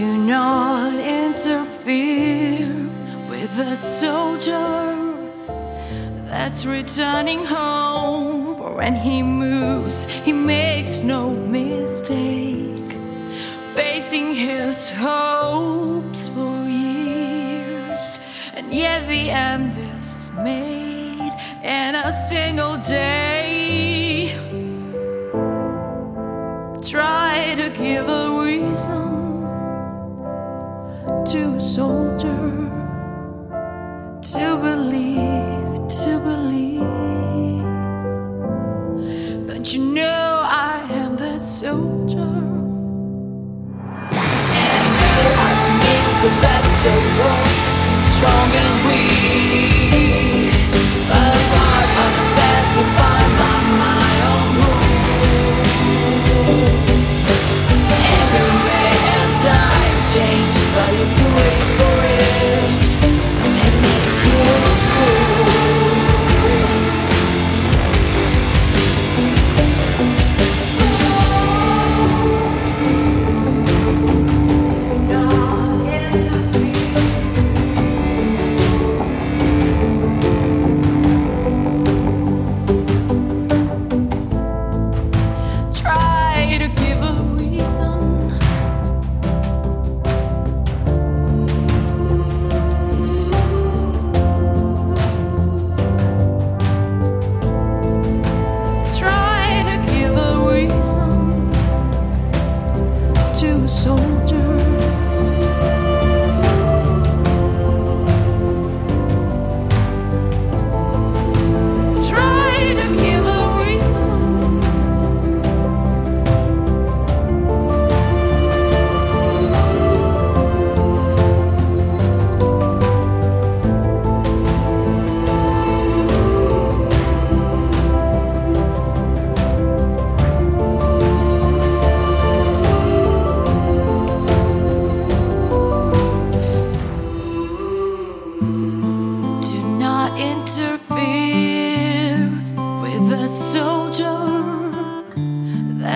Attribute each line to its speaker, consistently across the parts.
Speaker 1: not interfere with a soldier that's returning home. For when he moves, he makes no mistake, facing his hopes for years, and yet the end is made in a single day. Try to give a reason to a soldier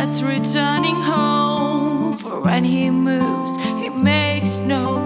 Speaker 1: that's returning home. For when he moves, he makes no